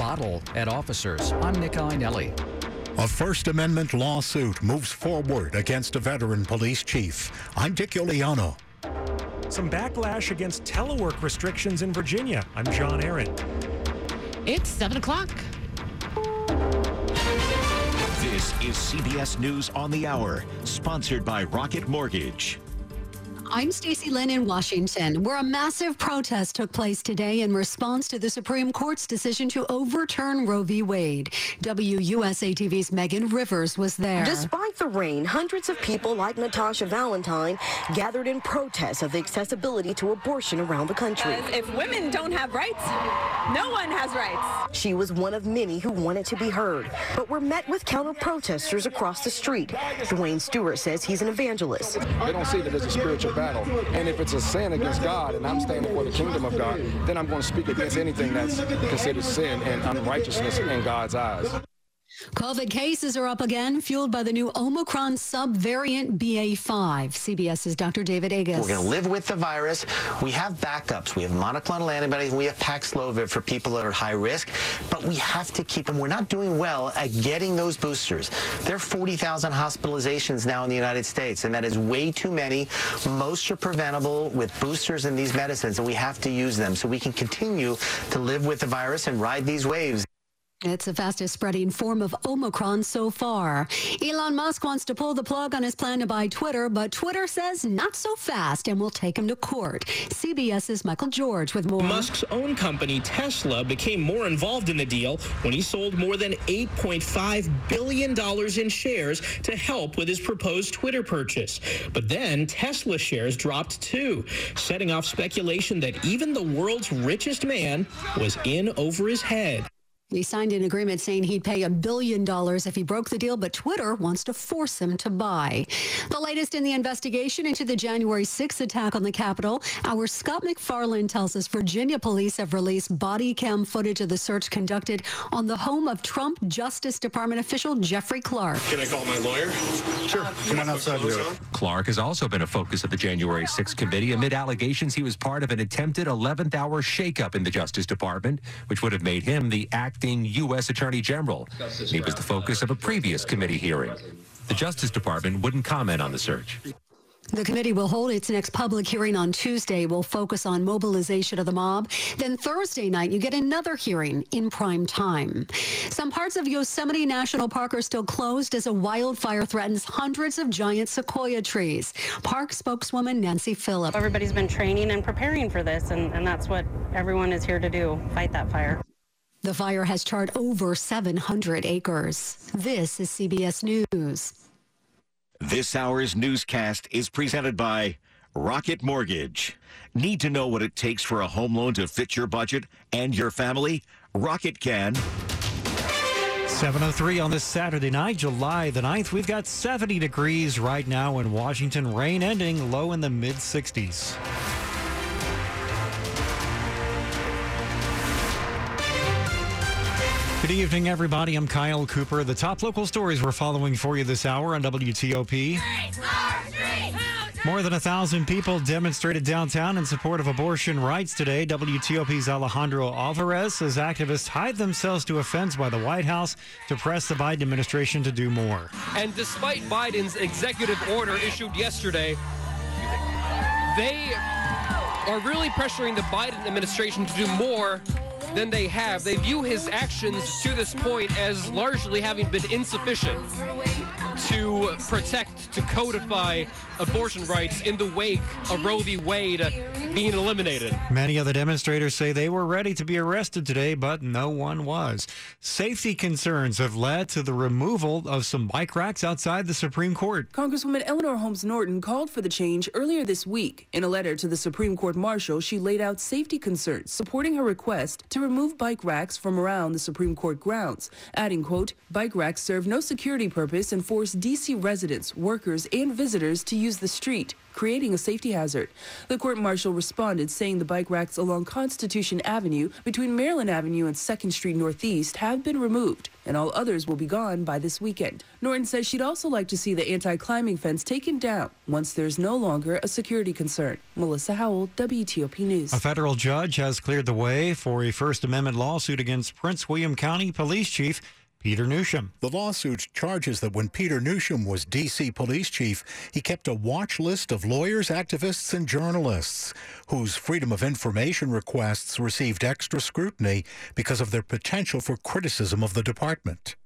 bottle at officers. I'm Nick Iannelli. A First Amendment lawsuit moves forward against a veteran police chief. I'm Dick Uliano. Some backlash against telework restrictions in Virginia. I'm John Aaron. It's 7 o'clock. This is CBS News on the Hour, sponsored by Rocket Mortgage. I'm Stacy Lynn in Washington, where a massive protest took place today in response to the Supreme Court's decision to overturn Roe v. Wade. WUSA TV's Megan Rivers was there. Despite the rain, hundreds of people like Natasha Valentine gathered in protest of the accessibility to abortion around the country. If women don't have rights, no one has rights. She was one of many who wanted to be heard, but were met with counter protesters across the street. Dwayne Stewart says he's an evangelist. They don't see that as a spiritual battle. And if it's a sin against God and I'm standing for the kingdom of God, then I'm going to speak against anything that's considered sin and unrighteousness in God's eyes. COVID cases are up again, fueled by the new Omicron subvariant BA5. CBS's Dr. David Agus. We're going to live with the virus. We have backups. We have monoclonal antibodies. We have Paxlovid for people that are high risk, but we have to keep them. We're not doing well at getting those boosters. There are 40,000 hospitalizations now in the United States, and that is way too many. Most are preventable with boosters and these medicines, and we have to use them so we can continue to live with the virus and ride these waves. It's the fastest spreading form of Omicron so far. Elon Musk wants to pull the plug on his plan to buy Twitter, but Twitter says not so fast and will take him to court. CBS's Michael George with more. Musk's own company, Tesla, became more involved in the deal when he sold more than $8.5 billion in shares to help with his proposed Twitter purchase. But then Tesla shares dropped too, setting off speculation that even the world's richest man was in over his head. He signed an agreement saying he'd pay a billion dollars if he broke the deal, but Twitter wants to force him to buy. The latest in the investigation into the January 6th attack on the Capitol, our Scott MacFarlane tells us Virginia police have released body cam footage of the search conducted on the home of Trump Justice Department official Jeffrey Clark. Can I call my lawyer? Sure. Come on outside. Clark has also been a focus of the January 6th committee amid allegations he was part of an attempted 11th hour shakeup in the Justice Department, which would have made him the acting U.S. Attorney General. He was the focus of a previous committee hearing. The Justice Department wouldn't comment on the search. The committee will hold its next public hearing on Tuesday. We'll focus on mobilization of the mob. Then Thursday night, you get another hearing in prime time. Some parts of Yosemite National Park are still closed as a wildfire threatens hundreds of giant sequoia trees. Park spokeswoman Nancy Phillipe. Everybody's been training and preparing for this, and, and that's what everyone is here to do fight that fire. The fire has charred over 700 acres. This is CBS News. This hour's newscast is presented by Rocket Mortgage. Need to know what it takes for a home loan to fit your budget and your family? Rocket can. 703 on this Saturday night, July the 9th. We've got 70 degrees right now in Washington. Rain ending low in the mid 60s. Good evening, everybody. I'm Kyle Cooper. The top local stories we're following for you this hour on WTOP. More than a thousand people demonstrated downtown in support of abortion rights today. WTOP's Alejandro Alvarez says activists tied themselves to a fence by the White House to press the Biden administration to do more. And despite Biden's executive order issued yesterday, they are really pressuring the Biden administration to do more than they have. They view his actions to this point as largely having been insufficient to protect, to codify abortion rights in the wake of Roe v. Wade being eliminated. Many of the demonstrators say they were ready to be arrested today, but no one was. Safety concerns have led to the removal of some bike racks outside the Supreme Court. Congresswoman Eleanor Holmes Norton called for the change earlier this week. In a letter to the Supreme Court Marshal, she laid out safety concerns supporting her request to remove bike racks from around the Supreme Court grounds, adding, quote, bike racks serve no security purpose and force D.C. residents, workers, and visitors to use the street. Creating a safety hazard. The court marshal responded saying the bike racks along Constitution Avenue between Maryland Avenue and 2nd Street Northeast have been removed, and all others will be gone by this weekend. Norton says she'd also like to see the anti climbing fence taken down once there's no longer a security concern. Melissa Howell, WTOP News. A federal judge has cleared the way for a First Amendment lawsuit against Prince William County Police Chief Peter Newsham. The lawsuit charges that when Peter Newsham was D.C. police chief, he kept a watch list of lawyers, activists, and journalists whose Freedom of Information requests received extra scrutiny because of their potential for criticism of the department.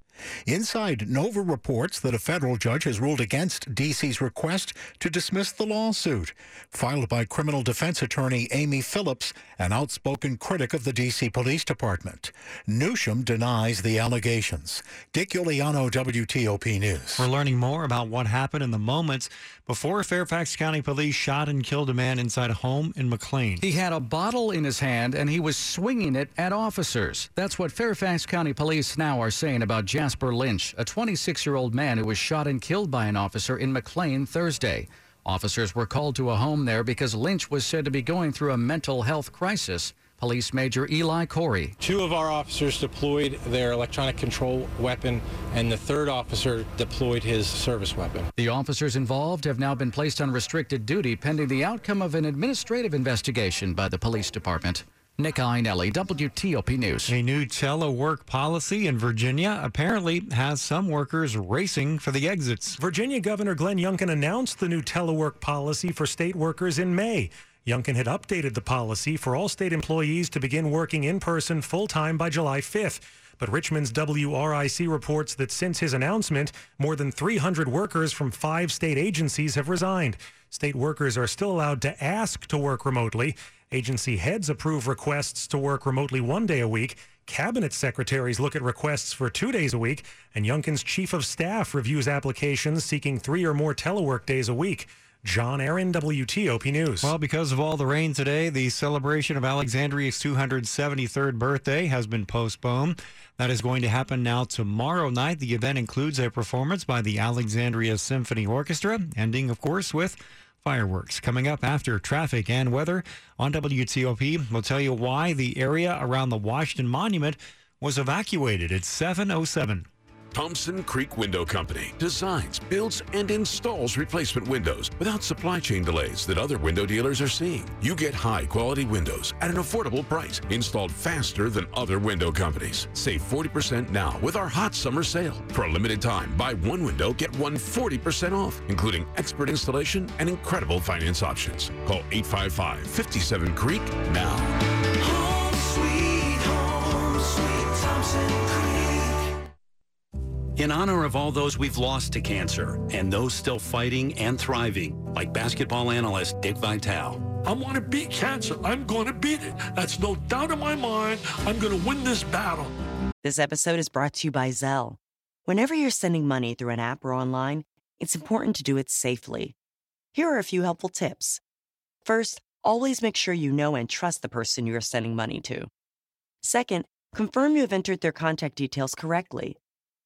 Inside, Nova reports that a federal judge has ruled against DC's request to dismiss the lawsuit, filed by criminal defense attorney Amy Phillips, an outspoken critic of the DC Police Department. Newsham denies the allegations. Dick Uliano, WTOP News. We're learning more about what happened in the moments before Fairfax County Police shot and killed a man inside a home in McLean. He had a bottle in his hand and he was swinging it at officers. That's what Fairfax County Police now are saying about Jasper Lynch, a 26 year old man who was shot and killed by an officer in McLean Thursday. Officers were called to a home there because Lynch was said to be going through a mental health crisis. Police Major Eli Corey. Two of our officers deployed their electronic control weapon, and the third officer deployed his service weapon. The officers involved have now been placed on restricted duty pending the outcome of an administrative investigation by the police department. Nick Iannelli, WTOP News. A new telework policy in Virginia apparently has some workers racing for the exits. Virginia Governor Glenn Youngkin announced the new telework policy for state workers in May. Youngkin had updated the policy for all state employees to begin working in person full time by July 5th. But Richmond's WRIC reports that since his announcement, more than 300 workers from five state agencies have resigned. State workers are still allowed to ask to work remotely. Agency heads approve requests to work remotely one day a week. Cabinet secretaries look at requests for two days a week. And Youngkin's chief of staff reviews applications seeking three or more telework days a week. John Aaron, WTOP News. Well, because of all the rain today, the celebration of Alexandria's 273rd birthday has been postponed. That is going to happen now tomorrow night. The event includes a performance by the Alexandria Symphony Orchestra, ending, of course, with fireworks. Coming up after traffic and weather on WTOP, we'll tell you why the area around the Washington Monument was evacuated at 707. Thompson Creek Window Company designs, builds, and installs replacement windows without supply chain delays that other window dealers are seeing. You get high quality windows at an affordable price, installed faster than other window companies. Save 40% now with our hot summer sale. For a limited time, buy one window, get one 40% off, including expert installation and incredible finance options. Call 855 57 Creek now. In honor of all those we've lost to cancer and those still fighting and thriving, like basketball analyst Dick Vitale. I want to beat cancer. I'm going to beat it. That's no doubt in my mind. I'm going to win this battle. This episode is brought to you by Zelle. Whenever you're sending money through an app or online, it's important to do it safely. Here are a few helpful tips. First, always make sure you know and trust the person you are sending money to. Second, confirm you have entered their contact details correctly.